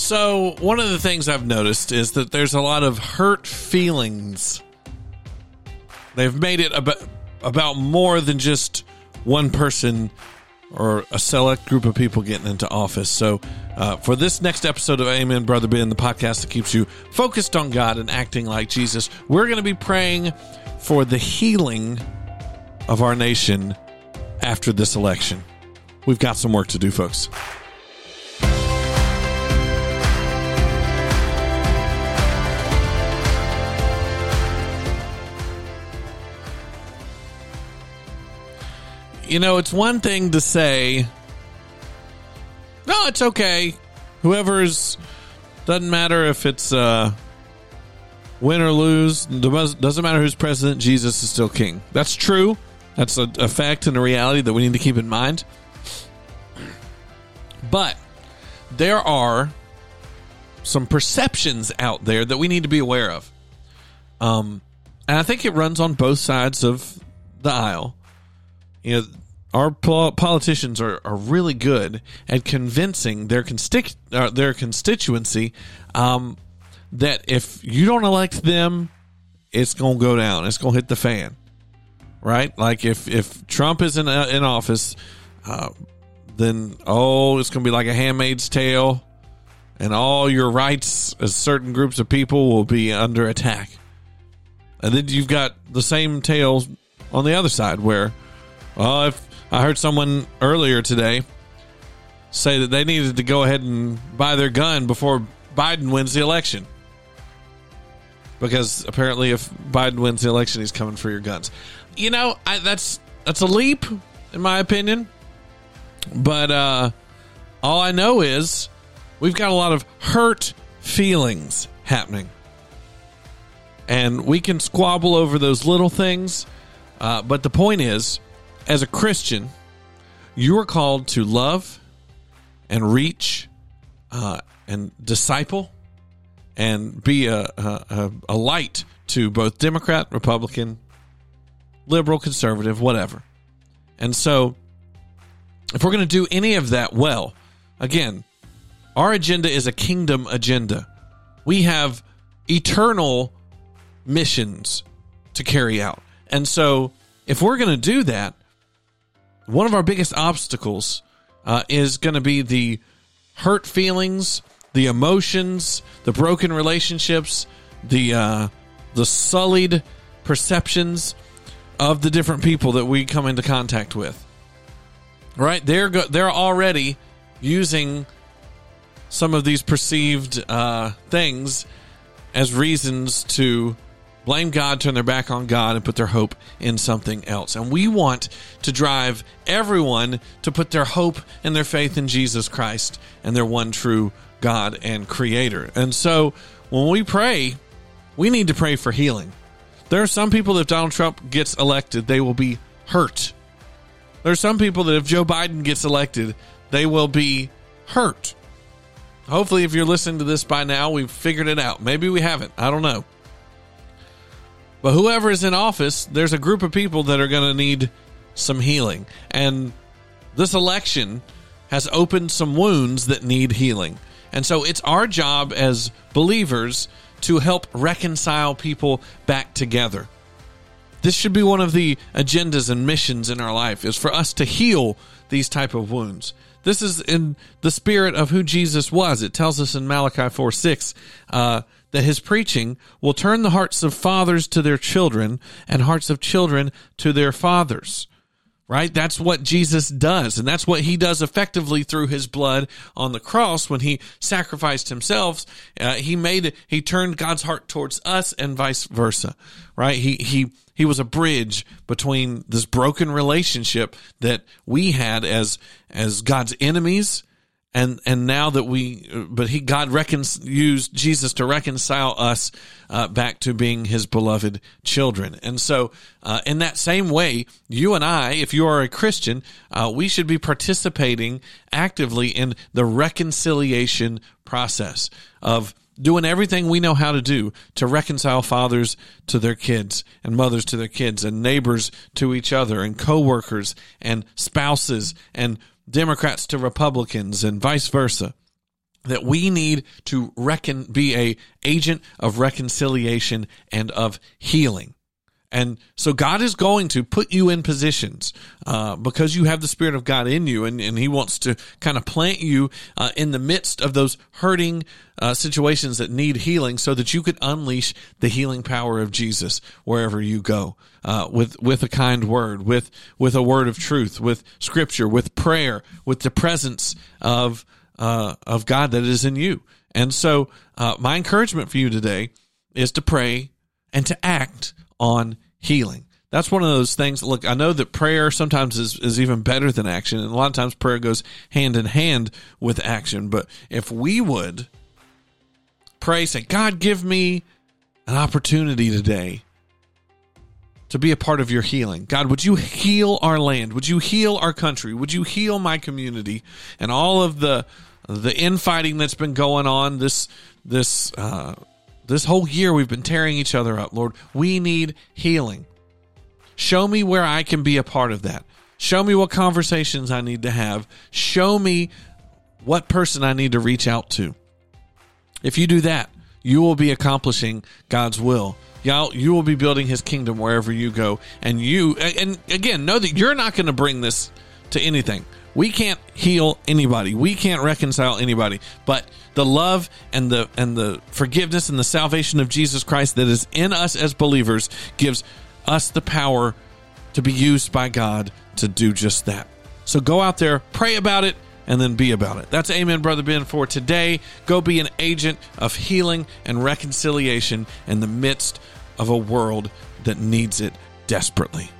So, one of the things I've noticed is that there's a lot of hurt feelings. They've made it about, about more than just one person or a select group of people getting into office. So, uh, for this next episode of Amen, Brother Ben, the podcast that keeps you focused on God and acting like Jesus, we're going to be praying for the healing of our nation after this election. We've got some work to do, folks. You know, it's one thing to say, no, it's okay. Whoever's, doesn't matter if it's uh, win or lose, doesn't matter who's president, Jesus is still king. That's true. That's a, a fact and a reality that we need to keep in mind. But there are some perceptions out there that we need to be aware of. Um, and I think it runs on both sides of the aisle. You know, our politicians are, are really good at convincing their constic- uh, their constituency um, that if you don't elect them, it's going to go down. It's going to hit the fan, right? Like if if Trump is in uh, in office, uh, then oh, it's going to be like a Handmaid's Tale, and all your rights as certain groups of people will be under attack. And then you've got the same tales on the other side where, well, if I heard someone earlier today say that they needed to go ahead and buy their gun before Biden wins the election. Because apparently, if Biden wins the election, he's coming for your guns. You know, I, that's that's a leap, in my opinion. But uh, all I know is we've got a lot of hurt feelings happening, and we can squabble over those little things. Uh, but the point is, as a Christian, you are called to love and reach uh, and disciple and be a, a, a light to both Democrat, Republican, liberal, conservative, whatever. And so, if we're going to do any of that well, again, our agenda is a kingdom agenda. We have eternal missions to carry out. And so, if we're going to do that, one of our biggest obstacles uh, is going to be the hurt feelings, the emotions, the broken relationships, the uh, the sullied perceptions of the different people that we come into contact with. Right? They're go- they're already using some of these perceived uh, things as reasons to blame God, turn their back on God, and put their hope in something else. And we want to drive everyone to put their hope and their faith in Jesus Christ and their one true God and Creator. And so when we pray, we need to pray for healing. There are some people that if Donald Trump gets elected, they will be hurt. There are some people that if Joe Biden gets elected, they will be hurt. Hopefully, if you're listening to this by now, we've figured it out. Maybe we haven't. I don't know. But whoever is in office, there's a group of people that are going to need some healing. And this election has opened some wounds that need healing. And so it's our job as believers to help reconcile people back together. This should be one of the agendas and missions in our life is for us to heal these type of wounds. This is in the spirit of who Jesus was. It tells us in Malachi 4 6, uh, that his preaching will turn the hearts of fathers to their children and hearts of children to their fathers. Right? That's what Jesus does. And that's what he does effectively through his blood on the cross when he sacrificed himself. Uh, he made, he turned God's heart towards us and vice versa. Right? He, he, he was a bridge between this broken relationship that we had as, as God's enemies and and now that we but he god recon- used jesus to reconcile us uh, back to being his beloved children. And so uh, in that same way you and i if you are a christian uh, we should be participating actively in the reconciliation process of doing everything we know how to do to reconcile fathers to their kids and mothers to their kids and neighbors to each other and coworkers and spouses and Democrats to Republicans and vice versa. that we need to reckon be a agent of reconciliation and of healing and so God is going to put you in positions uh, because you have the Spirit of God in you, and, and He wants to kind of plant you uh, in the midst of those hurting uh, situations that need healing, so that you could unleash the healing power of Jesus wherever you go, uh, with with a kind word, with with a word of truth, with Scripture, with prayer, with the presence of uh, of God that is in you. And so, uh, my encouragement for you today is to pray and to act on healing. That's one of those things. Look, I know that prayer sometimes is, is even better than action, and a lot of times prayer goes hand in hand with action. But if we would pray, say, God, give me an opportunity today to be a part of your healing. God, would you heal our land? Would you heal our country? Would you heal my community and all of the the infighting that's been going on this this uh, this whole year we've been tearing each other up, Lord. We need healing. Show me where I can be a part of that. Show me what conversations I need to have. Show me what person I need to reach out to. If you do that, you will be accomplishing God's will. Y'all, you will be building his kingdom wherever you go. And you, and again, know that you're not going to bring this to anything. We can't heal anybody. We can't reconcile anybody. But the love and the and the forgiveness and the salvation of Jesus Christ that is in us as believers gives us the power to be used by God to do just that. So go out there, pray about it, and then be about it. That's Amen, Brother Ben, for today. Go be an agent of healing and reconciliation in the midst of a world that needs it desperately.